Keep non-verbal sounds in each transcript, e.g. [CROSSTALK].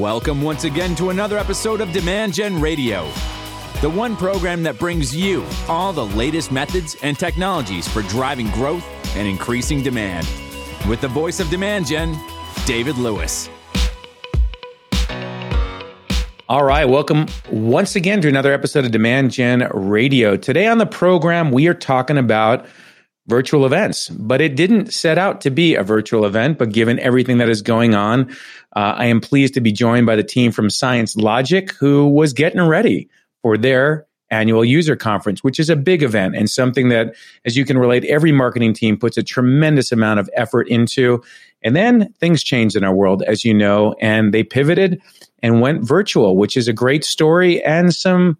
Welcome once again to another episode of Demand Gen Radio, the one program that brings you all the latest methods and technologies for driving growth and increasing demand. With the voice of Demand Gen, David Lewis. All right, welcome once again to another episode of Demand Gen Radio. Today on the program, we are talking about virtual events, but it didn't set out to be a virtual event. But given everything that is going on, uh, I am pleased to be joined by the team from ScienceLogic, who was getting ready for their annual user conference, which is a big event and something that, as you can relate, every marketing team puts a tremendous amount of effort into. And then things changed in our world, as you know, and they pivoted and went virtual, which is a great story and some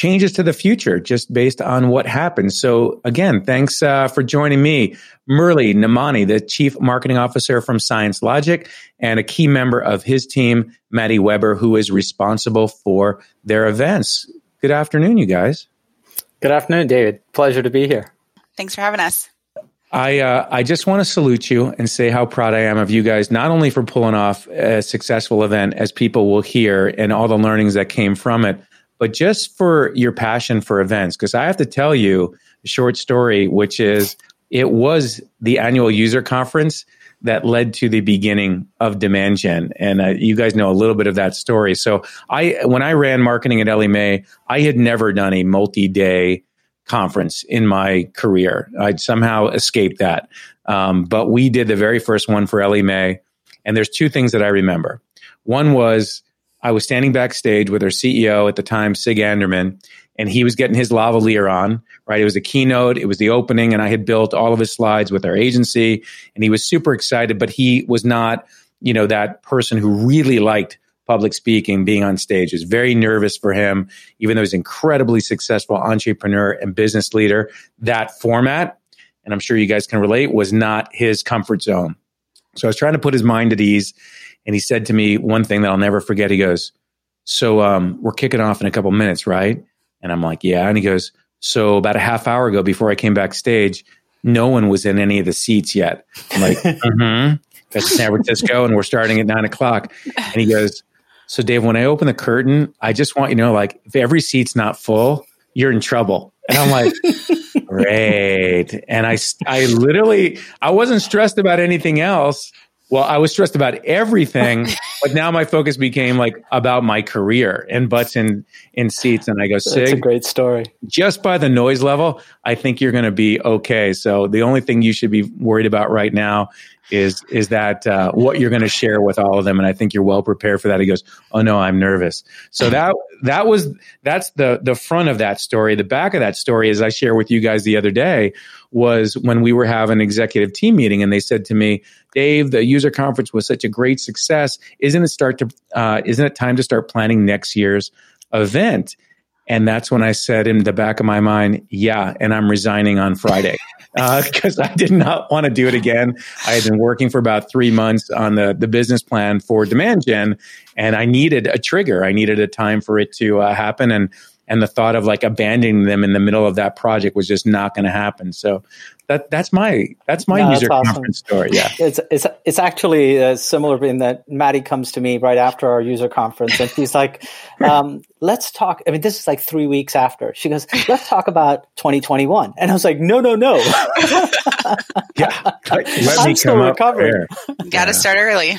changes to the future just based on what happens. So again, thanks uh, for joining me, Murli Namani, the Chief Marketing Officer from ScienceLogic, and a key member of his team, Maddie Weber, who is responsible for their events. Good afternoon, you guys. Good afternoon, David. Pleasure to be here. Thanks for having us. I uh, I just want to salute you and say how proud I am of you guys, not only for pulling off a successful event, as people will hear, and all the learnings that came from it, but just for your passion for events. Because I have to tell you a short story, which is it was the annual user conference that led to the beginning of Demand Gen, and uh, you guys know a little bit of that story. So I, when I ran marketing at Ellie Mae, I had never done a multi-day conference in my career. I'd somehow escaped that, um, but we did the very first one for Ellie Mae, and there's two things that I remember. One was I was standing backstage with our CEO at the time, Sig Anderman, and he was getting his lavalier on, right? It was a keynote, it was the opening, and I had built all of his slides with our agency, and he was super excited, but he was not, you know, that person who really liked public speaking, being on stage. It was very nervous for him, even though he's an incredibly successful entrepreneur and business leader. That format, and I'm sure you guys can relate, was not his comfort zone. So I was trying to put his mind at ease and he said to me one thing that I'll never forget. He goes, "So um, we're kicking off in a couple minutes, right?" And I'm like, "Yeah." And he goes, "So about a half hour ago, before I came backstage, no one was in any of the seats yet." I'm like, [LAUGHS] "Mm-hmm." That's San Francisco, and we're starting at nine o'clock. And he goes, "So Dave, when I open the curtain, I just want you to know, like, if every seat's not full, you're in trouble." And I'm like. [LAUGHS] Great. And I, I literally, I wasn't stressed about anything else. Well, I was stressed about everything, [LAUGHS] but now my focus became like about my career and butts in in seats. And I go, Sig, That's a great story. Just by the noise level, I think you're going to be okay. So the only thing you should be worried about right now is is that uh, what you're going to share with all of them and i think you're well prepared for that. He goes oh no i'm nervous. So [LAUGHS] that that was that's the the front of that story. The back of that story as i shared with you guys the other day was when we were having an executive team meeting and they said to me dave the user conference was such a great success. Isn't it start to uh, isn't it time to start planning next year's event? And that's when I said in the back of my mind, yeah, and I'm resigning on Friday because uh, [LAUGHS] I did not want to do it again. I had been working for about three months on the, the business plan for Demand Gen, and I needed a trigger. I needed a time for it to uh, happen. And and the thought of like abandoning them in the middle of that project was just not going to happen. So that that's my that's my no, user that's awesome. conference story. Yeah, [LAUGHS] it's it's it's actually uh, similar in that Maddie comes to me right after our user conference and she's like, [LAUGHS] um, "Let's talk." I mean, this is like three weeks after. She goes, "Let's talk about 2021," and I was like, "No, no, no." [LAUGHS] yeah, let I'm me still recovering. Got to start early.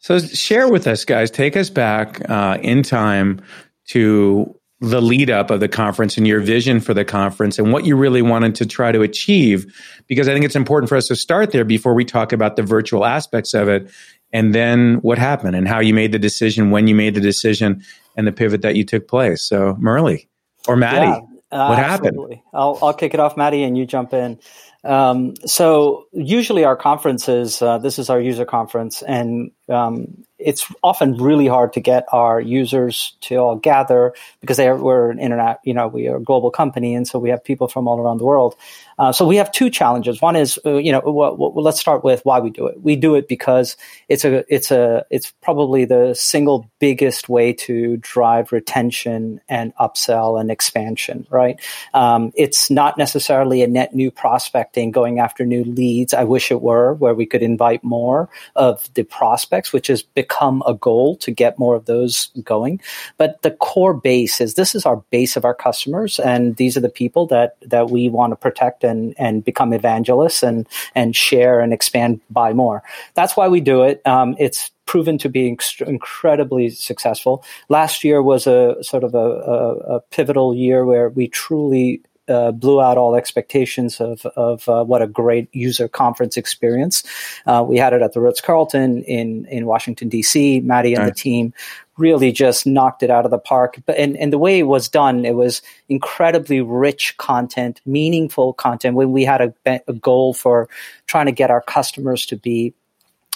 So share with us, guys. Take us back uh, in time to the lead up of the conference and your vision for the conference and what you really wanted to try to achieve because i think it's important for us to start there before we talk about the virtual aspects of it and then what happened and how you made the decision when you made the decision and the pivot that you took place. So Murli or maddie yeah, uh, what absolutely. happened I'll, I'll kick it off maddie and you jump in. Um, so usually our conferences uh, this is our user conference and um, it's often really hard to get our users to all gather because are, we're an internet, you know, we are a global company, and so we have people from all around the world. Uh, so we have two challenges. One is, uh, you know, well, well, let's start with why we do it. We do it because it's a, it's a, it's probably the single biggest way to drive retention and upsell and expansion. Right? Um, it's not necessarily a net new prospecting, going after new leads. I wish it were, where we could invite more of the prospects, which has become a goal to get more of those going. But the core base is this is our base of our customers, and these are the people that that we want to protect and and become evangelists and and share and expand by more. That's why we do it. Um, it's proven to be incredibly successful. Last year was a sort of a, a, a pivotal year where we truly uh, blew out all expectations of of uh, what a great user conference experience. Uh, we had it at the Ritz Carlton in in Washington D.C. Maddie and the team really just knocked it out of the park. But and, and the way it was done, it was incredibly rich content, meaningful content. When we had a, a goal for trying to get our customers to be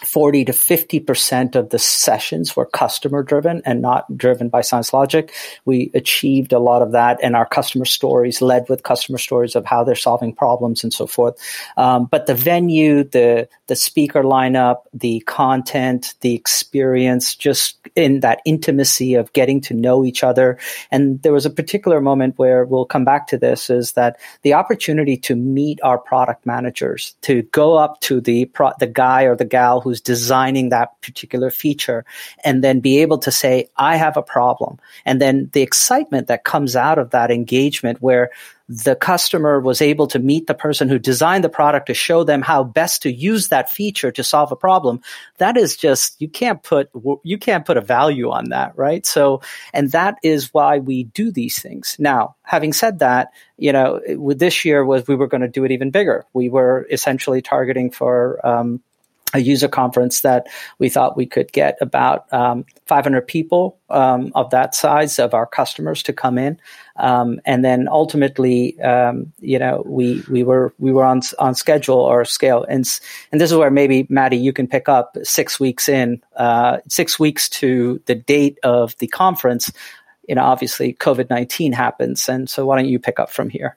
40 to 50% of the sessions were customer driven and not driven by ScienceLogic. We achieved a lot of that and our customer stories led with customer stories of how they're solving problems and so forth. Um, but the venue, the, the speaker lineup, the content, the experience, just in that intimacy of getting to know each other. And there was a particular moment where we'll come back to this is that the opportunity to meet our product managers, to go up to the, pro- the guy or the gal who's designing that particular feature and then be able to say, I have a problem. And then the excitement that comes out of that engagement where the customer was able to meet the person who designed the product to show them how best to use that feature to solve a problem that is just you can't put you can't put a value on that right? So and that is why we do these things. Now having said that you know this year was we were going to do it even bigger. We were essentially targeting for um, a user conference that we thought we could get about um, 500 people um, of that size of our customers to come in, um, and then ultimately, um, you know, we we were we were on on schedule or scale, and and this is where maybe Maddie you can pick up six weeks in, uh, six weeks to the date of the conference. You know, obviously, COVID nineteen happens, and so why don't you pick up from here?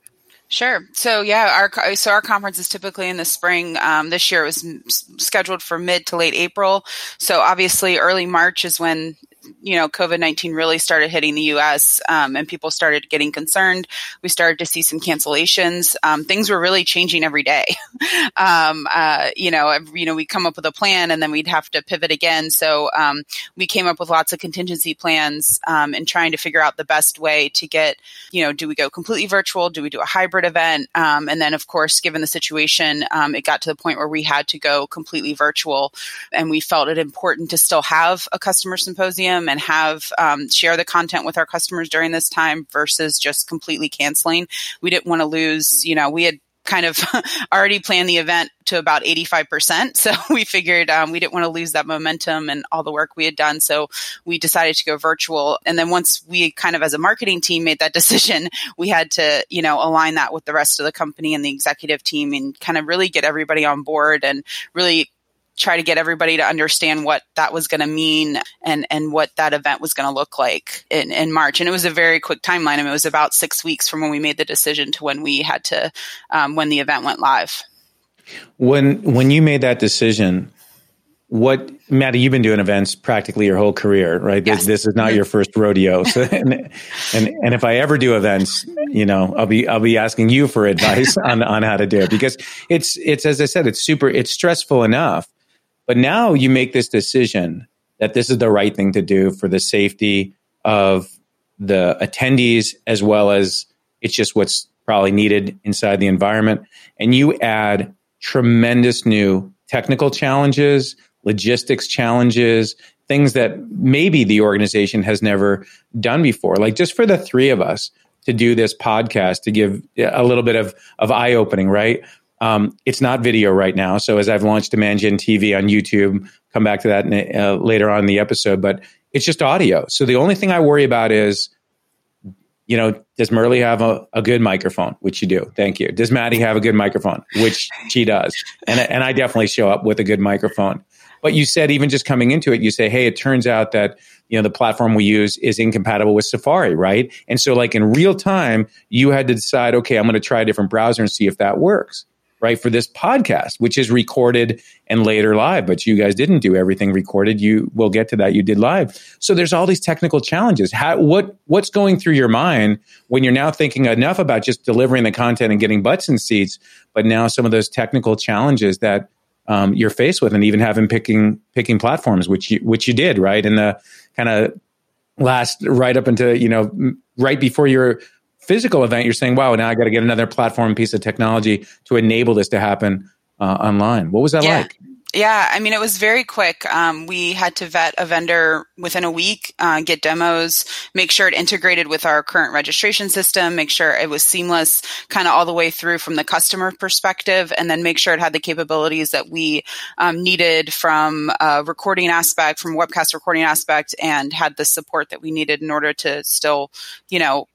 Sure. So yeah, our so our conference is typically in the spring. Um, this year it was scheduled for mid to late April. So obviously, early March is when you know, COVID 19 really started hitting the US um, and people started getting concerned. We started to see some cancellations. Um, things were really changing every day. [LAUGHS] um, uh, you know, you know, we come up with a plan and then we'd have to pivot again. So um, we came up with lots of contingency plans um, and trying to figure out the best way to get, you know, do we go completely virtual? Do we do a hybrid event? Um, and then, of course, given the situation, it got to the point where we had to go completely virtual and we felt it important to still have a customer symposium and have um, share the content with our customers during this time versus just completely canceling. We didn't want to lose, you know, we had kind of [LAUGHS] already planned the event to about 85%. [LAUGHS] So we figured um, we didn't want to lose that momentum and all the work we had done. So we decided to go virtual. And then once we kind of as a marketing team made that [LAUGHS] decision, we had to, you know, align that with the rest of the company and the executive team and kind of really get everybody on board and really try to get everybody to understand what that was going to mean and and what that event was going to look like in, in March. And it was a very quick timeline. I mean, it was about six weeks from when we made the decision to when we had to um, when the event went live. When when you made that decision, what Maddie, you've been doing events practically your whole career, right? Yes. This, this, is not mm-hmm. your first rodeo. [LAUGHS] So, and, and, and if I ever do events, you know, I'll be I'll be asking you for [LAUGHS] advice on on how to do it because it's it's as I said, it's super it's stressful enough but now you make this decision that this is the right thing to do for the safety of the attendees as well as it's just what's probably needed inside the environment. And you add tremendous new technical challenges, logistics challenges, things that maybe the organization has never done before. Like just for the three of us to do this podcast to give a little bit of, of eye opening, right? Um, it's not video right now. So as I've launched Demand Gen TV on YouTube, come back to that in, uh, later on in the episode, but it's just audio. So the only thing I worry about is, you know, does Murli have a, a good microphone? Which you do. Thank you. Does Maddie have a good microphone? Which she does. And, and I definitely show up with a good microphone. But you said even just coming into it, you say, hey, it turns out that you know the platform we use is incompatible with Safari, right? And so like in real time, you had to decide, okay, I'm going to try a different browser and see if that works right, for this podcast, which is recorded and later live. But you guys didn't do everything recorded. You will get to that. You did live. So there's all these technical challenges. How, what what's going through your mind when you're now thinking enough about just delivering the content and getting butts and seats, but now some of those technical challenges that um, you're faced with, and even having picking picking platforms, which you which you did, right? In the kind of last right up into you know right before your physical event, you're saying, "Wow, now I got to get another platform piece of technology to enable this to happen uh, online." What was that yeah. like? Yeah, I mean, it was very quick. Um, we had to vet a vendor within a week, uh, get demos, make sure it integrated with our current registration system, make sure it was seamless kind of all the way through from the customer perspective, and then make sure it had the capabilities that we um, needed from a recording aspect, from webcast recording aspect, and had the support that we needed in order to still, you know,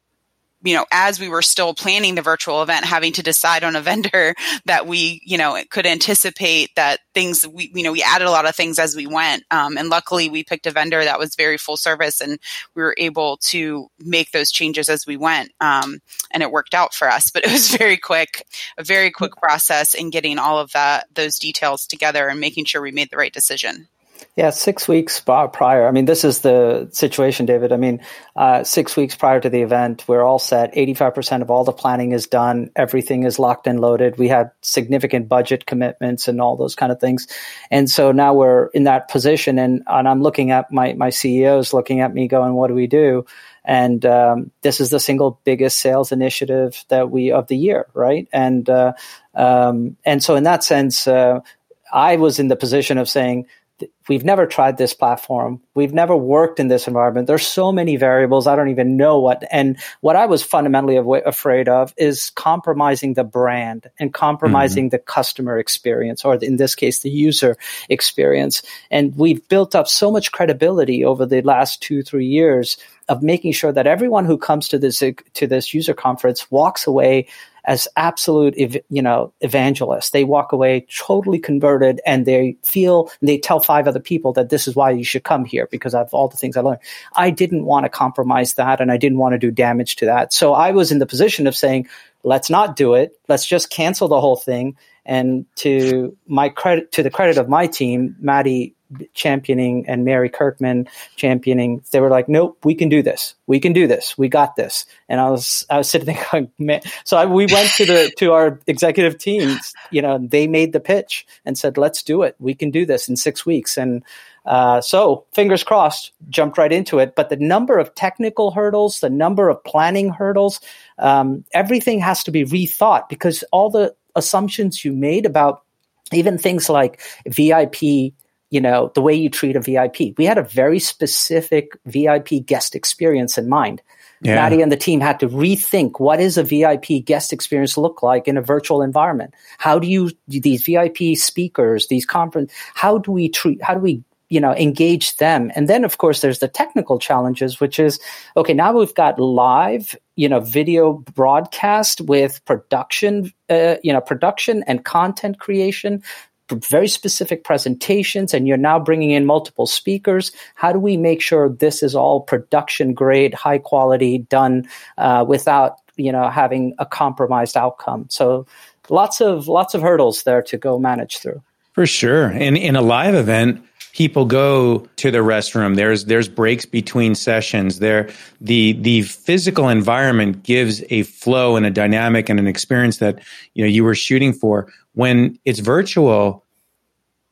you know, as we were still planning the virtual event, having to decide on a [LAUGHS] vendor that we, you know, could anticipate that things, we, you know, we added a lot of things as we went. Um, and luckily we picked a vendor that was very full service and we were able to make those changes as we went. Um, and it worked out for us, but it was [LAUGHS] very quick, a very quick process in getting all of that, those details together and making sure we made the right decision. Yeah, six weeks prior. I mean, this is the situation, David. I mean, uh, six weeks prior to the event, we're all set. 85% of all the planning is done. Everything is locked and loaded. We had significant budget commitments and all those kind of things. And so now we're in that position. And, and I'm looking at my, my CEOs looking at me going, what do we do? And um, this is the single biggest sales initiative that we of the year, right? And uh, um, and so in that sense, uh, I was in the position of saying, we've never tried this platform. We've never worked in this environment. There's so many variables. I don't even know what. And what I was fundamentally afraid of is compromising the brand and compromising mm-hmm. the customer experience, or in this case, the user experience. And we've built up so much credibility over the last two, three years of making sure that everyone who comes to this to this user conference walks away as absolute, you know, evangelists. They walk away totally converted and they feel, they tell five other people that this is why you should come here because of all the things I learned. I didn't want to compromise that and I didn't want to do damage to that. So I was in the position of saying, let's not do it. Let's just cancel the whole thing. And to my credit, to the credit of my team, Maddie championing and Mary Kirkman championing, they were like, nope, we can do this. We can do this. We got this. And I was, I was sitting [LAUGHS] there going, man. So I, we went to the, to our executive teams, you know, they made the pitch and said, let's do it. We can do this in six weeks. And, uh, so fingers crossed, jumped right into it. But the number of technical hurdles, the number of planning hurdles, um, everything has to be rethought because all the assumptions you made about even things like VIP you know, the way you treat a VIP. We had a very specific VIP guest experience in mind. Yeah. Maddie and the team had to rethink what does a VIP guest experience look like in a virtual environment? How do you these VIP speakers, these conference, how do we treat how do we you know engage them and then of course there's the technical challenges which is okay now we've got live you know video broadcast with production uh, you know production and content creation very specific presentations and you're now bringing in multiple speakers. How do we make sure this is all production grade high quality done uh, without you know having a compromised outcome? So lots of lots of hurdles there to go manage through. For sure. And in a live event people go to the restroom. There's there's breaks between sessions. There the the physical environment gives a flow and a dynamic and an experience that you know you were shooting for when it's virtual,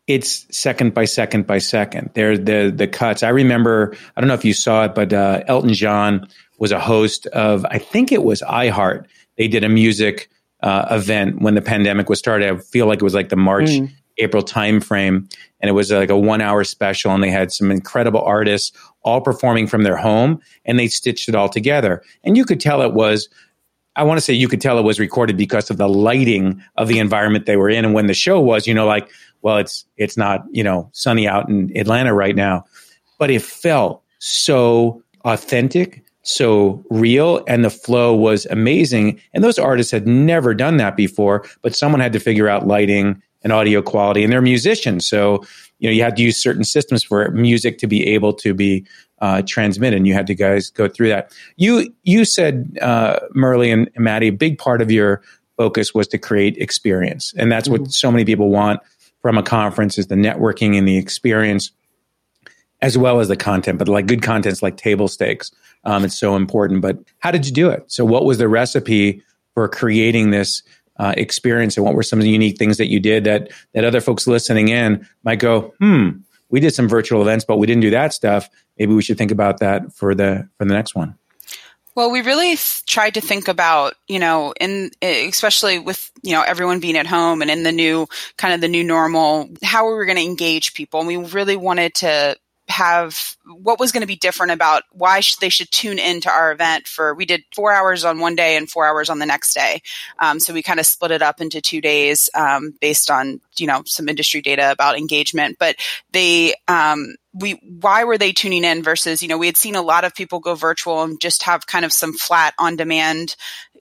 it's second by second by second. There, the the cuts. I remember. I don't know if you saw it, but uh, Elton John was a host of. I think it was iHeart. They did a music uh, event when the pandemic was started. I feel like it was like the March. Mm. April timeframe, and it was like a one-hour special, and they had some incredible artists all performing from their home, and they stitched it all together. And you could tell it was I want to say you could tell it was recorded because of the lighting of the environment they were in. And when the show was, you know, like, well, it's it's not, you know, sunny out in Atlanta right now. But it felt so authentic, so real, and the flow was amazing. And those artists had never done that before, but someone had to figure out lighting and audio quality, and they're musicians. So, you know, you had to use certain systems for music to be able to be uh, transmit, and you had to guys go through that. You you said uh, and, and Maddie, a big part of your focus was to create experience, and that's mm-hmm. what so many people want from a conference is the networking and the experience, as well as the content. But like good content's like table stakes. Um, it's so important. But how did you do it? So what was the recipe for creating this uh, experience and what were some of the unique things that you did that that other folks listening in might go, hmm, we did some virtual events, but we didn't do that stuff. Maybe we should think about that for the for the next one. Well, we really tried to think about, you know, in especially with you know everyone being at home and in the new kind of the new normal, how we were going to engage people, and we really wanted to have what was going to be different about why sh- they should tune into our event for we did four hours on one day and four hours on the next day. Um, so we kind of split it up into two days um, based on you know some industry data about engagement. But they um, we why were they tuning in versus you know we had seen a lot of people go virtual and just have kind of some flat on demand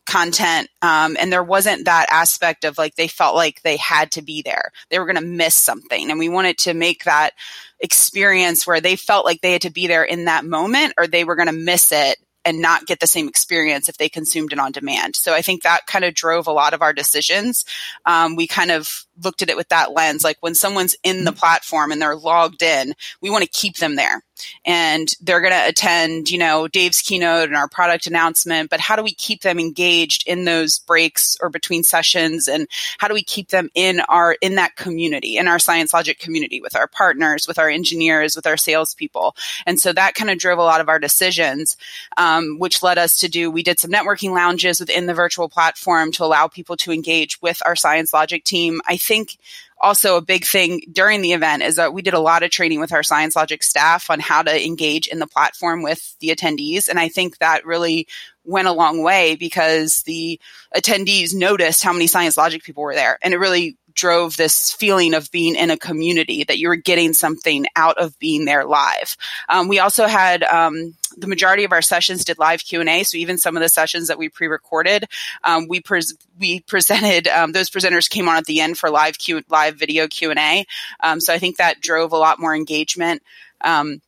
content um, and there wasn't that aspect of like they felt like they had to be there they were going to miss something and we wanted to make that experience where they felt like they had to be there in that moment or they were going to miss it and not get the same experience if they consumed it on demand. So I think that kind of drove a lot of our decisions. Um, we kind of looked at it with that lens. Like when someone's in the mm-hmm. platform and they're logged in, we want to keep them there and they're going to attend, you know, Dave's keynote and our product announcement, but how do we keep them engaged in those breaks or between sessions and how do we keep them in our in that community, in our ScienceLogic community with our partners, with our engineers, with our salespeople. And so that kind of drove a lot of our decisions, um, which led us to do we did some networking lounges within the virtual platform to allow people to engage with our ScienceLogic team. I think also a big thing during the event is that we did a lot of training with our ScienceLogic staff on how to engage in the platform with the attendees. And i think that really went a long way because the attendees noticed how many ScienceLogic people were there. And it really drove this feeling of being in a community that you were getting something out of being there live. Um, we also had um, the majority of our sessions did live Q and A. So even some of the sessions that we pre-recorded, um, we pres- we presented um, those presenters came on at the end for live Q live video Q and A. Um, so I think that drove a lot more engagement. Um,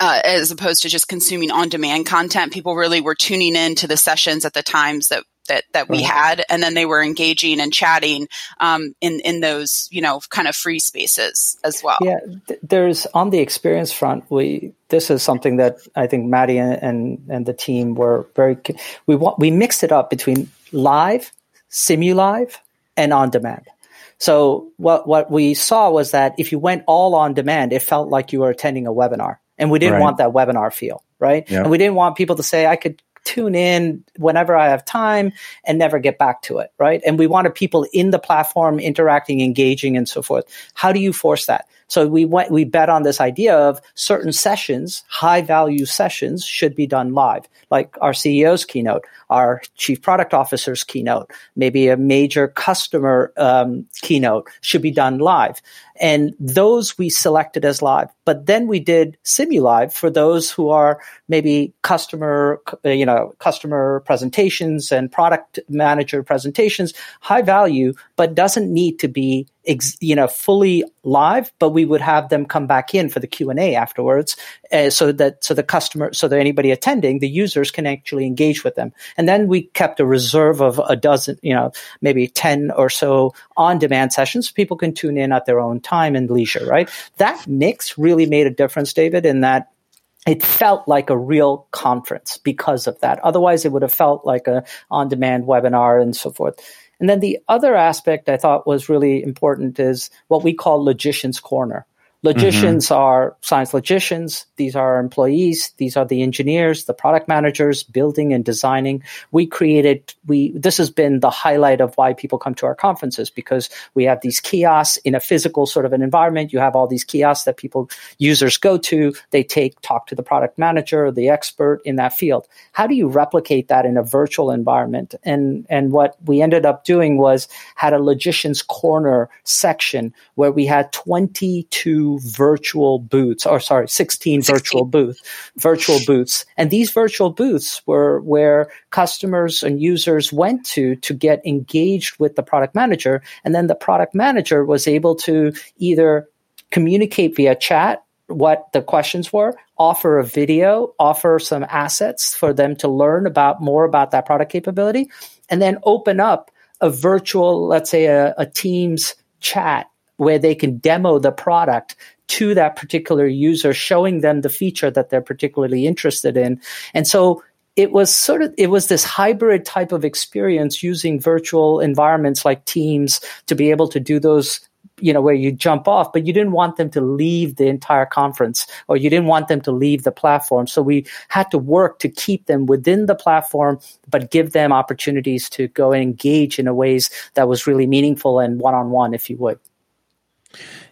uh, as opposed to just consuming on-demand content, people really were tuning in to the sessions at the times that that that we had, and then they were engaging and chatting um, in in those you know kind of free spaces as well. Yeah, th- there's on the experience front. We this is something that I think Maddie and and, and the team were very we want we mixed it up between live, simulive, and on demand. So what what we saw was that if you went all on demand, it felt like you were attending a webinar, and we didn't right. want that webinar feel right? Yep. And we didn't want people to say, I could tune in whenever I have time and never get back to it, right? And we wanted people in the platform interacting, engaging, and so forth. How do you force that? So we went, we bet on this idea of certain sessions, high value sessions should be done live, like our CEO's keynote, our chief product officer's keynote, maybe a major customer um, keynote should be done live. And those we selected as live. But then we did simulive for those who are maybe customer, you know, customer presentations and product manager presentations, high value, but doesn't need to be ex, you know fully live but we would have them come back in for the q&a afterwards uh, so that so the customer so that anybody attending the users can actually engage with them and then we kept a reserve of a dozen you know maybe 10 or so on demand sessions people can tune in at their own time and leisure right that mix really made a difference david in that it felt like a real conference because of that. Otherwise, it would have felt like a on-demand webinar and so forth. And then the other aspect I thought was really important is what we call logician's corner. Logicians mm-hmm. are science logicians. These are our employees. These are the engineers, the product managers building and designing. We created, we, this has been the highlight of why people come to our conferences because we have these kiosks in a physical sort of an environment. You have all these kiosks that people, users go to. They take, talk to the product manager, the expert in that field. How do you replicate that in a virtual environment? And, and what we ended up doing was had a logician's corner section where we had 22 virtual booths, or sorry, 16, 16 virtual booth, virtual booths. And these virtual booths were where customers and users went to to get engaged with the product manager. And then the product manager was able to either communicate via chat what the questions were, offer a video, offer some assets for them to learn about more about that product capability, and then open up a virtual, let's say a, a Teams chat where they can demo the product to that particular user, showing them the feature that they're particularly interested in. And so it was sort of it was this hybrid type of experience using virtual environments like teams to be able to do those you know where you jump off but you didn't want them to leave the entire conference or you didn't want them to leave the platform so we had to work to keep them within the platform but give them opportunities to go and engage in a ways that was really meaningful and one-on-one if you would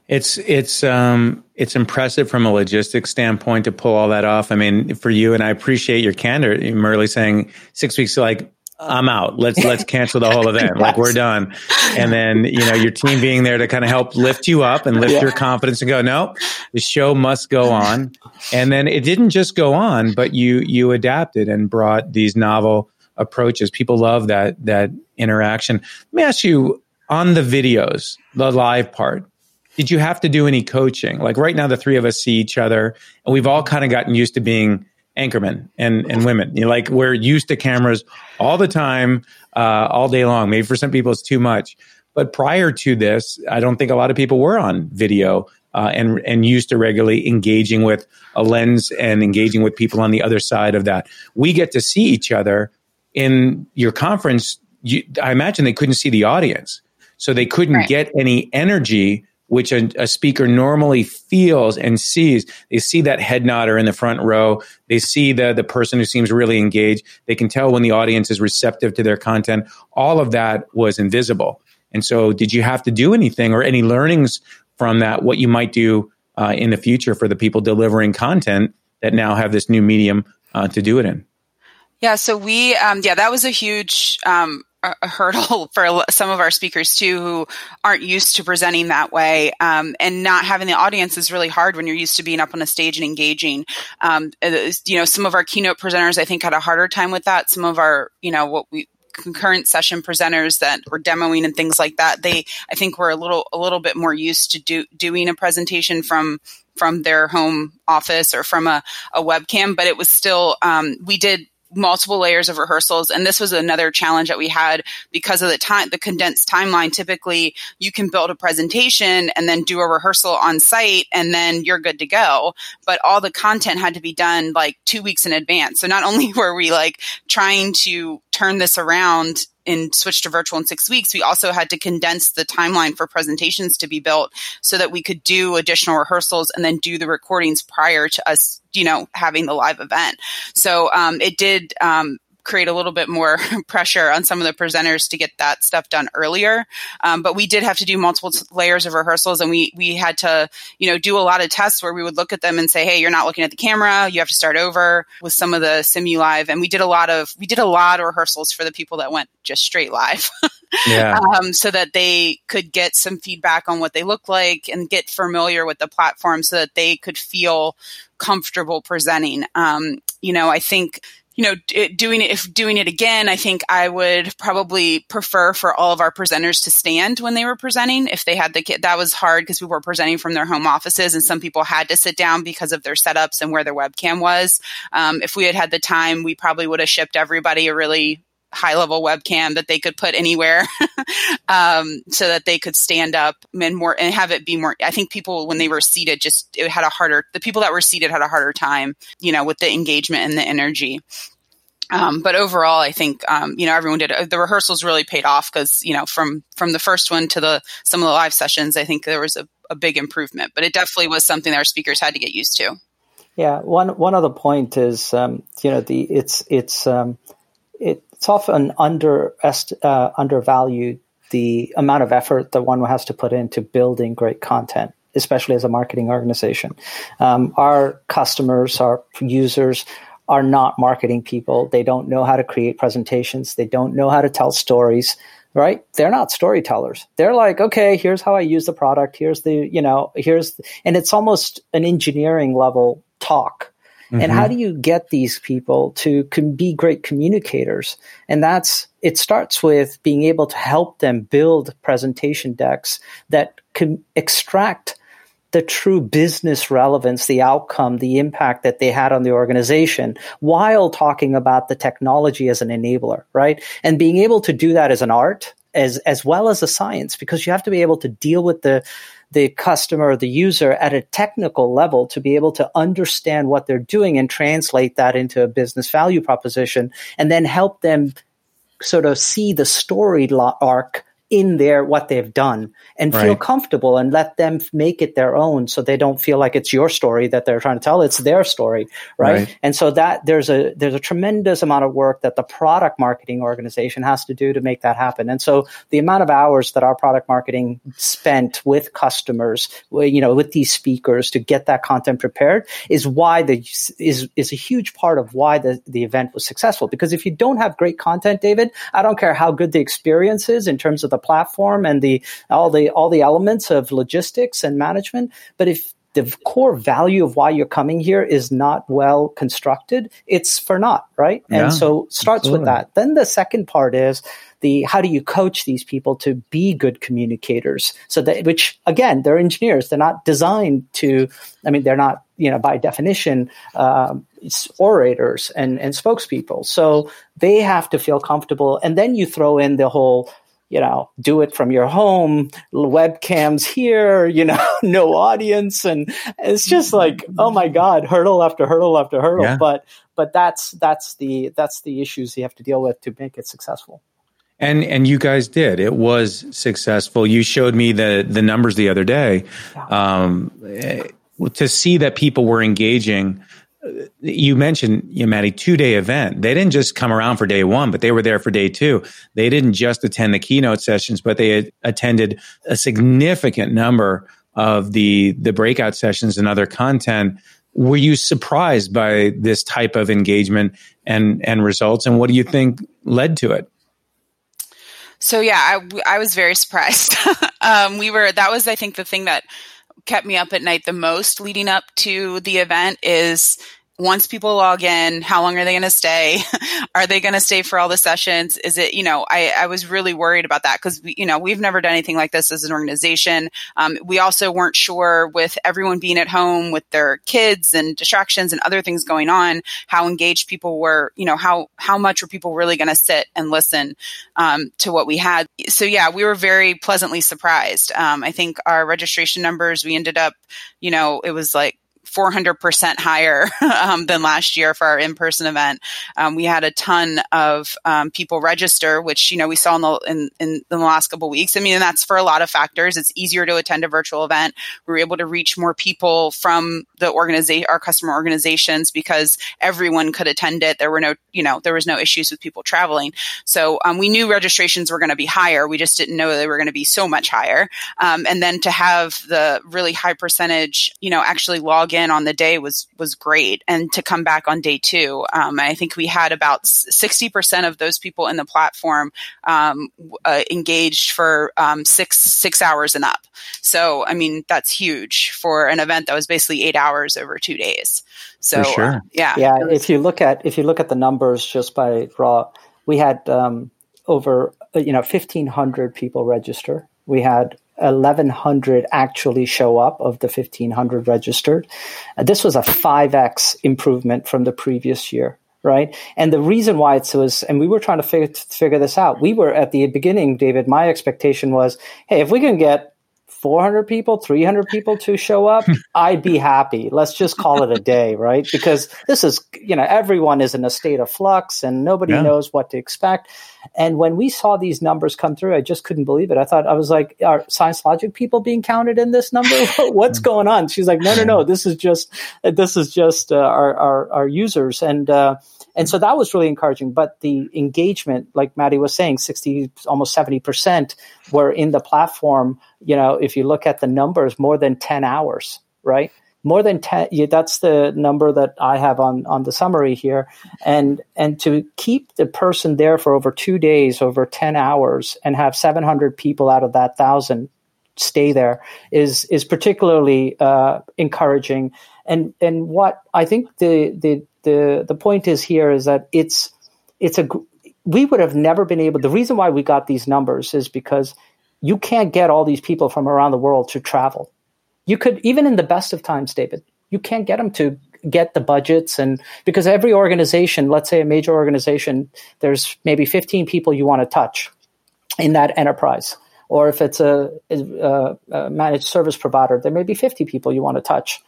it's it's um it's impressive from a logistics standpoint to pull all that off. I mean, for you and I appreciate your candor, Murli saying six weeks like I'm out. Let's let's cancel the whole event. yes. Like we're done. And then, you know, your team being there to kind of help lift you up and lift yeah. your confidence and go, no, the show must go on. And then it didn't just go on, but you you adapted and brought these novel approaches. People love that that interaction. Let me ask you on the videos, the live part did you have to do any coaching? Like right now, the three of us see each other, and we've all kind of gotten used to being anchormen and, and women. You know, like we're used to cameras all the time, uh, all day long. Maybe for some people it's too much. But prior to this, I don't think a lot of people were on video uh, and and used to regularly engaging with a lens and engaging with people on the other side of that. We get to see each other in your conference. You, I imagine they couldn't see the audience, so they couldn't right. get any energy which a, a, speaker normally feels and sees. They see that head nodder in the front row. They see the, the person who seems really engaged. They can tell when the audience is receptive to their content. All of that was invisible. And so, did you have to do anything or any learnings from that? What you might do uh, in the future for the people delivering content that now have this new medium uh, to do it in? Yeah, so we, um, yeah, that was a huge um, a hurdle [LAUGHS] for some of our speakers too who aren't used to presenting that way. Um, and not having the audience is really hard when you're used to being up on a stage and engaging. Um, you know some of our keynote presenters i think had a harder time with that. Some of our you know what we concurrent session presenters that were demoing and things like that they i think were a little a little bit more used to do, doing a presentation from from their home office or from a, a webcam. But it was still um, we did multiple layers of rehearsals. And this was another challenge that we had because of the time the condensed timeline. Typically you can build a presentation and then do a rehearsal on site and then you're good to go. But all the content had to be done like 2 weeks in advance. So not [LAUGHS] only were we like trying to turn this around and switch to virtual in six weeks, we also had to condense the timeline for presentations to be built so that we could do additional rehearsals and then do the recordings prior to us, you know, having the live event. So um, it did um, create a little bit more [LAUGHS] pressure on some of the presenters to get that stuff done earlier. Um, but we did have to do multiple t- layers of rehearsals, and we we had to you know do a lot of tests where we would look at them and say, hey, you're not looking at the camera, you have to start over with some of the simu live, and we did a lot of we did a lot of rehearsals for the people that went just straight live. [LAUGHS] yeah. Um, so that they could get some feedback on what they look like and get familiar with the platform so that they could feel comfortable presenting. Um, you know, I think you know, doing it, if doing it again, I think I would probably prefer for all of our presenters to stand when they were presenting. If they had the kit, that was hard because we were presenting from their home offices and some people had to sit down because of their setups and where their webcam was. Um, if we had had the time, we probably would have shipped everybody a really high level webcam that they could put anywhere [LAUGHS] um, so that they could stand up and more and have it be more i think people when they were seated just it had a harder the people that were seated had a harder time you know with the engagement and the energy um, but overall, I think um, you know everyone did the rehearsals really paid off because you know from from the first one to the some of the live sessions, I think there was a, a big improvement. But it definitely was something that our speakers had to get used to. Yeah, one one other point is um, you know the it's it's um, it's often under uh, undervalued the amount of effort that one has to put into building great content, especially as a marketing organization. Um, our customers, our users are not marketing people. They don't know how to create presentations. They don't know how to tell stories, right? They're not storytellers. They're like, okay, here's how I use the product. Here's the, you know, here's, and it's almost an engineering level talk. Mm-hmm. And how mm-hmm. do you get these people to can be great communicators? And that's, it starts with being able to help them build presentation decks that can extract the true business relevance, the outcome, the impact that they had on the organization while talking about the technology as an enabler, right? And being able to do that as an art as as well as a science because you have to be able to deal with the the customer, the user at a technical level to be able to understand what they're doing and translate that into a business value proposition and then help them sort of see the story arc in their what they've done and right. feel comfortable and let them make it their own so they don't feel like it's your story that they're trying to tell it's their story right? right, and so that there's a there's a tremendous amount of work that the product marketing organization has to do to make that happen and so the amount of hours that our product marketing spent with customers you know with these speakers to get that content prepared is why the is is a huge part of why the the event was successful because if you don't have great content david i don't care how good the experience is in terms of the the platform and the all the all the elements of logistics and management. But if the core value of why you're coming here is not well constructed, it's for naught, right? Yeah, and so starts absolutely. with that. Then the second part is the how do you coach these people to be good communicators? So that which again, they're engineers, they're not designed to. I mean, they're not you know by definition um, orators and and spokespeople. So they have to feel comfortable, and then you throw in the whole you know, do it from your home, webcams here, you know, [LAUGHS] no audience. And it's just like, oh my God, hurdle after hurdle after hurdle. Yeah. But, but that's, that's the, that's the issues you have to deal with to make it successful. And, and you guys did, it was successful. You showed me the, the numbers the other day, um, eh, to see that people were engaging you mentioned, you know, Maddie, two day event. They didn't just come around for day one, but they were there for day two. They didn't just attend the keynote sessions, but they attended a significant number of the the breakout sessions and other content. Were you surprised by this type of engagement and and results? And what do you think led to it? So yeah, I, I was very surprised. [LAUGHS] um, we were that was I think the thing that kept me up at night the most leading up to the event is once people log in, how long are they going to stay? [LAUGHS] are they going to stay for all the sessions? Is it, you know, I, I was really worried about that because, you know, we've never done anything like this as an organization. Um, we also weren't sure with everyone being at home with their kids and distractions and other things going on, how engaged people were, you know, how, how much were people really going to sit and listen um, to what we had. So yeah, we were very pleasantly surprised. Um, I think our registration numbers, we ended up, you know, it was like 400% higher [LAUGHS] um, than last year for our in-person event. Um, we had a ton of um, people register, which you know we saw in the in, in the last couple weeks. I mean, that's for a lot of factors. It's easier to attend a virtual event. We were able to reach more people from the organization, our customer organizations, because everyone could attend it. There were no, you know, there was no issues with people traveling. So um, we knew registrations were going to be higher. We just didn't know they were going to be so much higher. Um, and then to have the really high percentage, you know, actually log in on the day was was great, and to come back on day two, um, I think we had about sixty percent of those people in the platform um, uh, engaged for um, six six hours and up. So, I mean, that's huge for an event that was basically eight hours over two days. So, sure. uh, yeah, yeah. If you look at if you look at the numbers just by raw, we had um, over you know fifteen hundred people register. We had 1100 actually show up of the 1500 registered. Uh, this was a 5x improvement from the previous year, right? And the reason why it was, and we were trying to figure, figure this out. We were at the beginning, David, my expectation was, hey, if we can get 400 people, 300 people to show up, [LAUGHS] I'd be happy. Let's just call it a day, right? Because this is, you know, everyone is in a state of flux and nobody yeah. knows what to expect. And when we saw these numbers come through, I just couldn't believe it. I thought, I was like, are ScienceLogic people being counted in this number? [LAUGHS] What's going on? She's like, no, no, no. This is just, this is just uh, our, our, our users. And, uh, and so that was really encouraging. But the engagement, like Maddie was saying, 60, almost 70% were in the platform. You know, if you look at the numbers, more than 10 hours, right? More than 10, yeah, that's the number that I have on, on the summary here. And, and to keep the person there for over two days, over 10 hours, and have 700 people out of that thousand stay there is, is particularly uh, encouraging. And, and what I think the, the, the the point is here is that it's it's a we would have never been able the reason why we got these numbers is because you can't get all these people from around the world to travel you could even in the best of times david you can't get them to get the budgets and because every organization let's say a major organization there's maybe 15 people you want to touch in that enterprise Or if it's a, a, uh, a managed service provider, there may be 50 people you want to touch.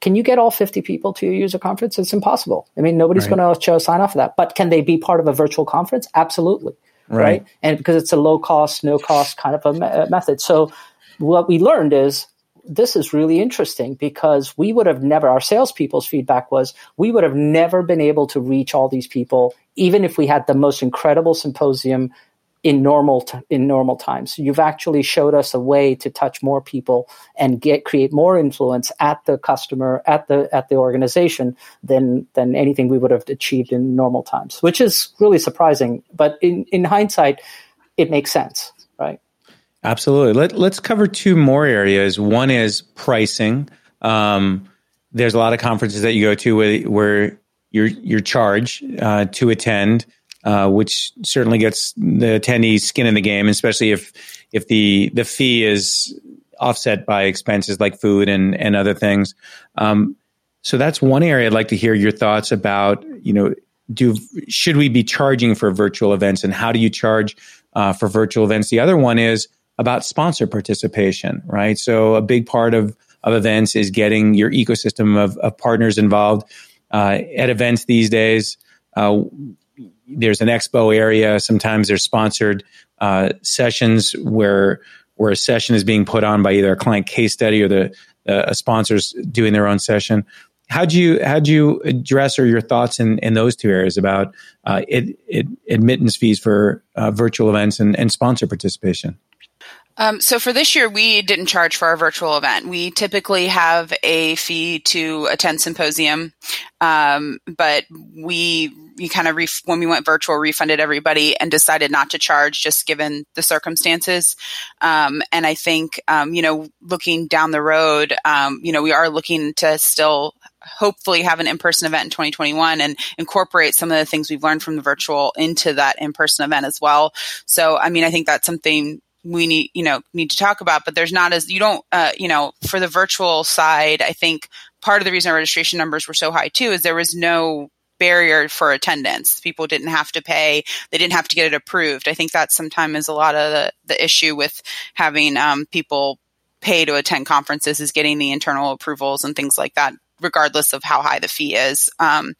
Can you get all 50 people to your user conference? It's impossible. I mean, nobody's right. going to sign off for that. But can they be part of a virtual conference? Absolutely. Right. right? And because it's a low cost, no cost kind of a me- method. So what we learned is this is really interesting because we would have never, our salespeople's feedback was we would have never been able to reach all these people, even if we had the most incredible symposium in normal t- in normal times. You've actually showed us a way to touch more people and get create more influence at the customer at the at the organization than than anything we would have achieved in normal times, which is really surprising. But in in hindsight, it makes sense, right? Absolutely. Let, let's cover two more areas. One is pricing. Um, there's a lot of conferences that you go to where, where you're, you're charged uh, to attend, uh, which certainly gets the attendees skin in the game, especially if if the the fee is offset by expenses like food and and other things. Um, so that's one area I'd like to hear your thoughts about. You know, do should we be charging for virtual events, and how do you charge uh, for virtual events? The other one is about sponsor participation, right? So a big part of, of events is getting your ecosystem of, of partners involved. Uh, at events these days, uh, there's an expo area. Sometimes there's sponsored uh, sessions where where a session is being put on by either a client case study or the uh, sponsors doing their own session. How'd you how'd you address or your thoughts in, in those two areas about uh, it, it, admittance fees for uh, virtual events and, and sponsor participation? Um, so for this year, we didn't charge for our virtual event. We typically have a fee to attend symposium, um, but we we kind of ref- when we went virtual refunded everybody and decided not to charge just given the circumstances. Um, and I think um, you know looking down the road, um, you know we are looking to still hopefully have an in-person event in 2021 and incorporate some of the things we've learned from the virtual into that in-person event as well. So, I mean, I think that's something we need you know need to talk about but there's not as you don't uh, you know for the virtual side i think part of the reason our registration numbers were so high too is there was no barrier for attendance. People didn't have to pay. They didn't have to get it approved. I think that sometimes is a lot of the, the issue with having um, people pay to attend conferences is getting the internal approvals and things like that regardless of how high the fee is. Um,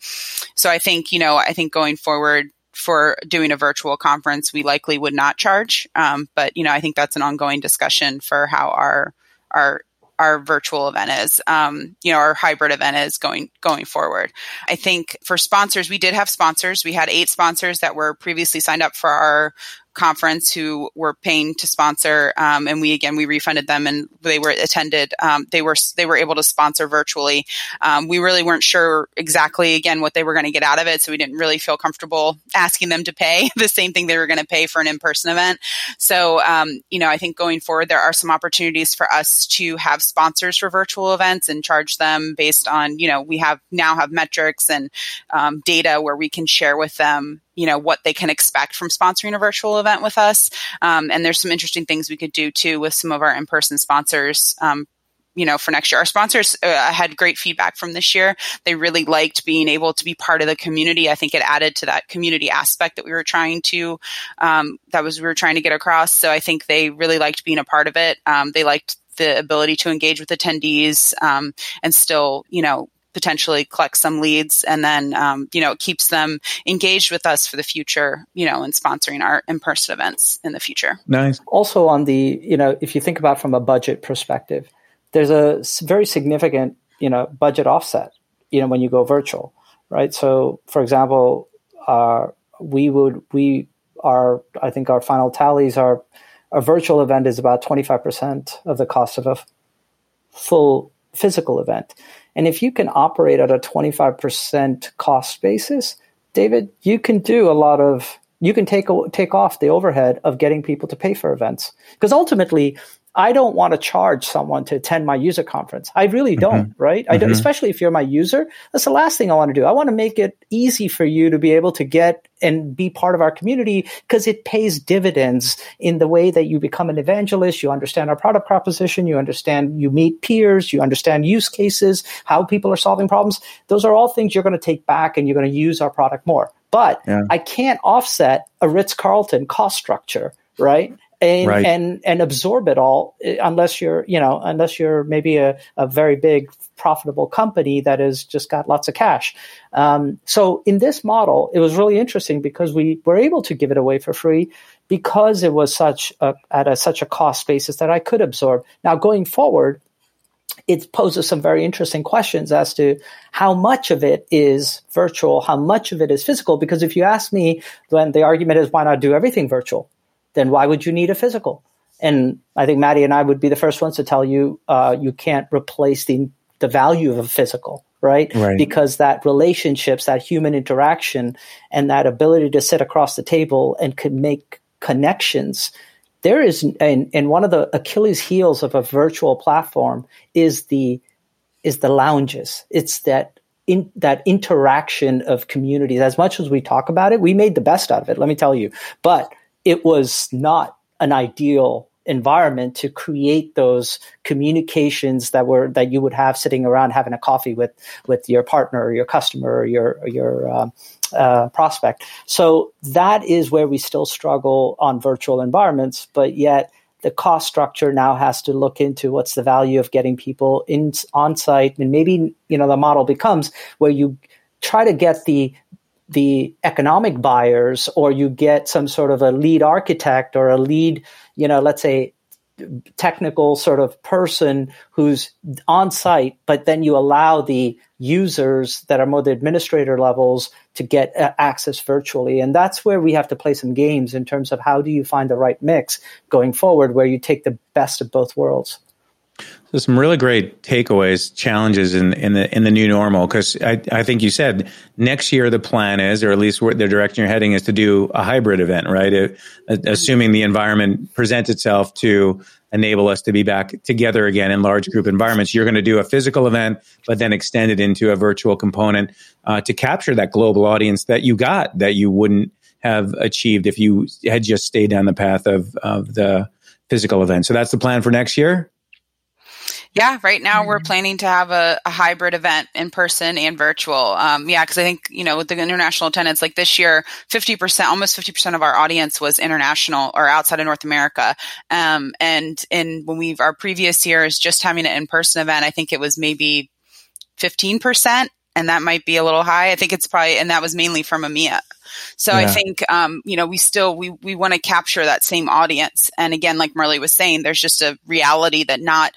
so i think you know i think going forward for doing a virtual conference, we likely would not charge. Um, but you know, I think that's an ongoing discussion for how our our our virtual event is, um, you know, our hybrid event is going going forward. I think for sponsors, we did have sponsors. We had eight sponsors that were previously signed up for our conference who were paying to sponsor, um, and we again we refunded them, and they were attended. Um, they were they were able to sponsor virtually. Um, we really weren't sure exactly again what they were going to get out of it, so we didn't really feel comfortable asking them to pay [LAUGHS] the same thing they were going to pay for an in person event. So um, you know, I think going forward there are some opportunities for us to have sponsors for virtual events and charge them based on you know we have now have metrics and um, data where we can share with them you know what they can expect from sponsoring a virtual event with us. Um, and there's some interesting things we could do too with some of our in-person sponsors. Um, you know, for next year, our sponsors uh, had great feedback from this year. They really liked being able to be part of the community. I think it added to that community aspect that we were trying to, um, that was we were trying to get across. So I think they really liked being a part of it. Um, they liked the ability to engage with attendees um, and still, you know, potentially collect some leads and then um, you know it keeps them engaged with us for the future you know and sponsoring our in-person events in the future. Nice. Also on the you know if you think about from a budget perspective there's a very significant you know budget offset you know when you go virtual right? So for example uh, we would we are i think our final tallies are a virtual event is about 25% of the cost of a full physical event. And if you can operate at a 25% cost basis, David, you can do a lot of you can take take off the overhead of getting people to pay for events. Because ultimately I don't want to charge someone to attend my user conference. I really mm-hmm. don't, mm-hmm. right? I don't, mm-hmm. especially if you're my user. That's the last thing I want to do. I want to make it easy for you to be able to get and be part of our community because it pays dividends in the way that you become an evangelist. You understand our product proposition. You understand, you meet peers. You understand use cases, how people are solving problems. Those are all things you're going to take back and you're going to use our product more. But yeah. I can't offset a Ritz Carlton cost structure, right? And Right. and and absorb it all uh, unless you're you know unless you're maybe a, a very big profitable company that has just got lots of cash. Um, so in this model, it was really interesting because we were able to give it away for free because it was such a, at a, such a cost basis that I could absorb. Now going forward, it poses some very interesting questions as to how much of it is virtual, how much of it is physical. Because if you ask me, then the argument is why not do everything virtual? Then why would you need a physical? And I think Maddie and I would be the first ones to tell you uh, you can't replace the the value of a physical, right? Right. Because that relationships, that human interaction, and that ability to sit across the table and can make connections there is and, and one of the achilles heels of a virtual platform is the is the lounges it's that in that interaction of communities as much as we talk about it we made the best out of it let me tell you but it was not an ideal environment to create those communications that were that you would have sitting around having a coffee with with your partner or your customer or your your um, uh, prospect. So that is where we still struggle on virtual environments, but yet the cost structure now has to look into what's the value of getting people in on site, and maybe you know the model becomes where you try to get the the economic buyers, or you get some sort of a lead architect or a lead, you know, let's say technical sort of person who's on site, but then you allow the users that are more the administrator levels to get access virtually. And that's where we have to play some games in terms of how do you find the right mix going forward where you take the best of both worlds. So some really great takeaways, challenges in, in the in the new normal. Because I, I think you said next year the plan is, or at least the direction you're heading is to do a hybrid event, right? It, assuming the environment presents itself to enable us to be back together again in large group environments. You're going to do a physical event, but then extend it into a virtual component uh, to capture that global audience that you got that you wouldn't have achieved if you had just stayed down the path of of the physical event. So that's the plan for next year. Yeah, right now we're planning to have a, a hybrid event in person and virtual. Um, yeah, because I think you know with the international attendance, like this year, fifty percent, almost fifty percent of our audience was international or outside of North America. Um, and in when we've our previous years, just having an in person event, I think it was maybe fifteen percent, and that might be a little high. I think it's probably, and that was mainly from EMEA. So yeah. I think, um, you know, we still, we, we want to capture that same audience. And again, like Murli was saying, there's just a reality that not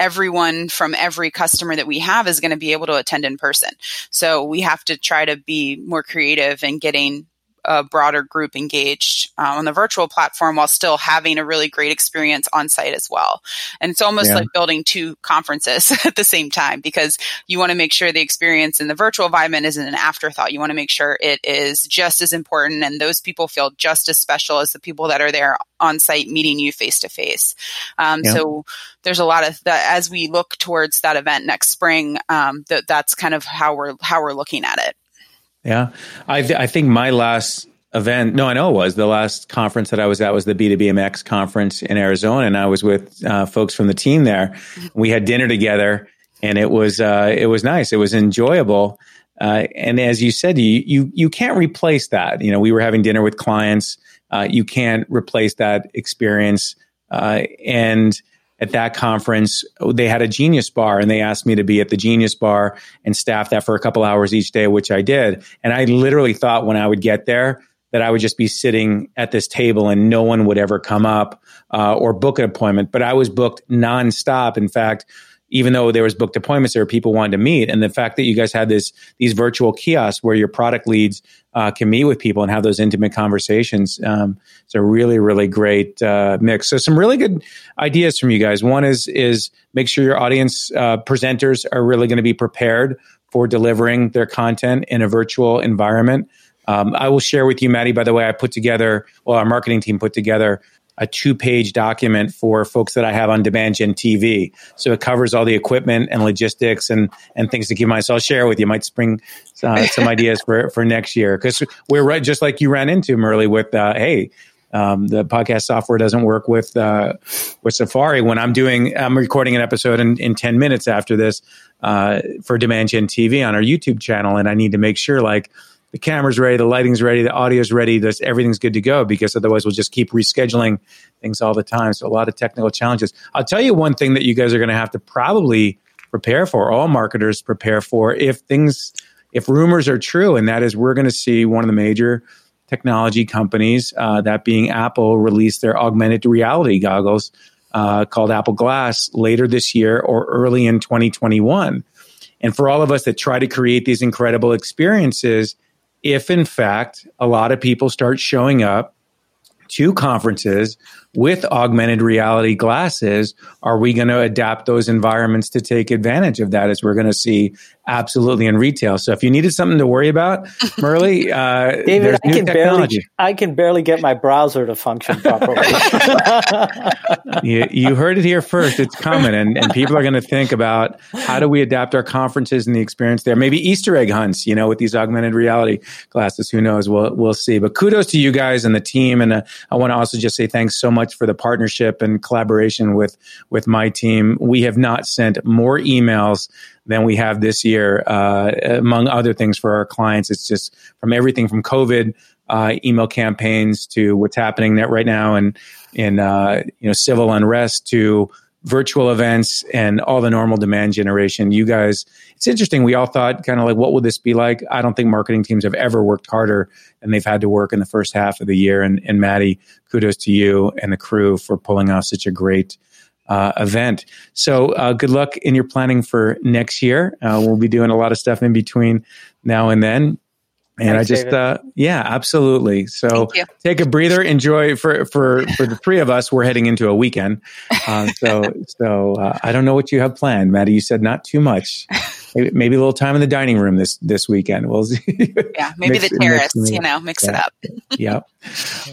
everyone from every customer that we have is going to be able to attend in person. So we have to try to be more creative in getting a broader group engaged uh, on the virtual platform while still having a really great experience on site as well. And it's almost yeah. like building two conferences [LAUGHS] at the same time because you want to make sure the experience in the virtual environment isn't an afterthought. You want to make sure it is just as important and those people feel just as special as the people that are there on site meeting you face to face. So there's a lot of that as we look towards that event next spring. Um, that that's kind of how we're how we're looking at it. Yeah, I th- I think my last event, no, I know it was the last conference that I was at was the B2BMX conference in Arizona, and I was with uh, folks from the team there. We had dinner together, and it was uh, it was nice. It was enjoyable. Uh, and as you said, you you you can't replace that. You know, we were having dinner with clients. Uh, you can't replace that experience. Uh, and at that conference, they had a genius bar and they asked me to be at the genius bar and staff that for a couple hours each day, which I did. And I literally thought when I would get there that I would just be sitting at this table and no one would ever come up uh, or book an appointment. But I was booked nonstop. In fact, even though there was booked appointments, there were people wanting to meet. And the fact that you guys had this these virtual kiosks where your product leads uh, can meet with people and have those intimate conversations, um, it's a really really great uh, mix. So some really good ideas from you guys. One is is make sure your audience uh, presenters are really going to be prepared for delivering their content in a virtual environment. Um, I will share with you, Maddie. By the way, I put together, well, our marketing team put together a two page document for folks that I have on Demand Gen TV. So it covers all the equipment and logistics and, and things to keep my. So I'll share with you. Might spring uh, some ideas for, for next year because we're right, just like you ran into Murli with, uh, hey, um, the podcast software doesn't work with uh, with Safari. When I'm doing, I'm recording an episode in, in 10 minutes after this uh, for Demand Gen TV on our YouTube channel, and I need to make sure like the camera's ready, the lighting's ready, the audio's ready, this everything's good to go because otherwise we'll just keep rescheduling things all the time. So a lot of technical challenges. I'll tell you one thing that you guys are going to have to probably prepare for, all marketers prepare for if things if rumors are true, and that is we're going to see one of the major technology companies, uh, that being Apple, release their augmented reality goggles uh, called Apple Glass later this year or early in 2021. And for all of us that try to create these incredible experiences, if in fact a lot of people start showing up to conferences with augmented reality glasses, are we going to adapt those environments to take advantage of that as we're going to see absolutely in retail? So if you needed something to worry about, Murli, [LAUGHS] uh, David, I can technology. barely I can barely get my browser to function properly. [LAUGHS] you, you, heard it here first. It's coming, and, and people are going to think about how do we adapt our conferences and the experience there. Maybe Easter egg hunts, you know, with these augmented reality glasses. Who knows? We'll we'll see. But kudos to you guys and the team, and uh, I want to also just say thanks so much much for the partnership and collaboration with with my team. We have not sent more emails than we have this year, uh, among other things for our clients. It's just from everything from COVID uh, email campaigns to what's happening right now and in uh, you know civil unrest to virtual events and all the normal demand generation. You guys, it's interesting. We all thought kind of like, what would this be like? I don't think marketing teams have ever worked harder than they've had to work in the first half of the year. And, and Maddie, kudos to you and the crew for pulling off such a great uh, event. So uh, good luck in your planning for next year. Uh, we'll be doing a lot of stuff in between now and then. And Thanks, I just, uh, yeah, absolutely. So take a breather. Enjoy for for for the three of us. We're heading into a weekend. Uh, so [LAUGHS] so uh, I don't know what you have planned, Maddie. You said not too much. Maybe, maybe, a little time in the dining room this this weekend. We'll see. Yeah, maybe mix, the terrace. You know, mix yeah. it up. yep.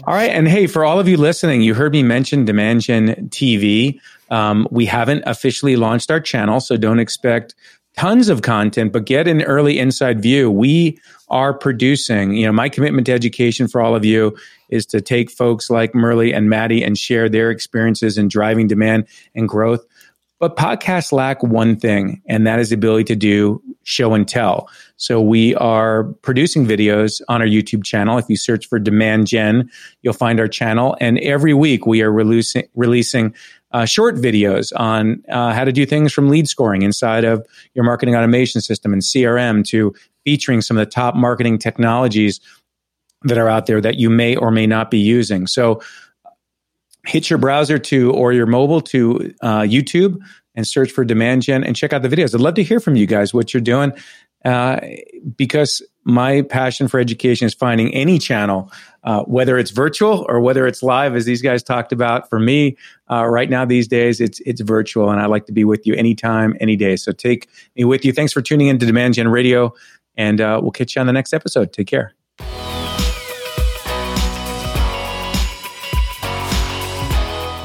All right, and hey, for all of you listening, you heard me mention Gen TV. Um, we haven't officially launched our channel, so don't expect tons of content, but get an early inside view. We are producing, you know, my commitment to education for all of you is to take folks like Murli and Maddie and share their experiences in driving demand and growth. But podcasts lack one thing, and that is the ability to do show and tell. So we are producing videos on our YouTube channel. If you search for Demand Gen, you'll find our channel. And every week we are releasing, releasing uh, short videos on uh, how to do things from lead scoring inside of your marketing automation system and CRM to featuring some of the top marketing technologies that are out there that you may or may not be using. So hit your browser to or your mobile to uh, YouTube and search for Demand Gen and check out the videos. I'd love to hear from you guys what you're doing uh, because my passion for education is finding any channel, uh, whether it's virtual or whether it's live, as these guys talked about. For me, uh, right now these days, it's it's virtual, and I like to be with you anytime, any day. So take me with you. Thanks for tuning in to Demand Gen Radio, and uh, we'll catch you on the next episode. Take care.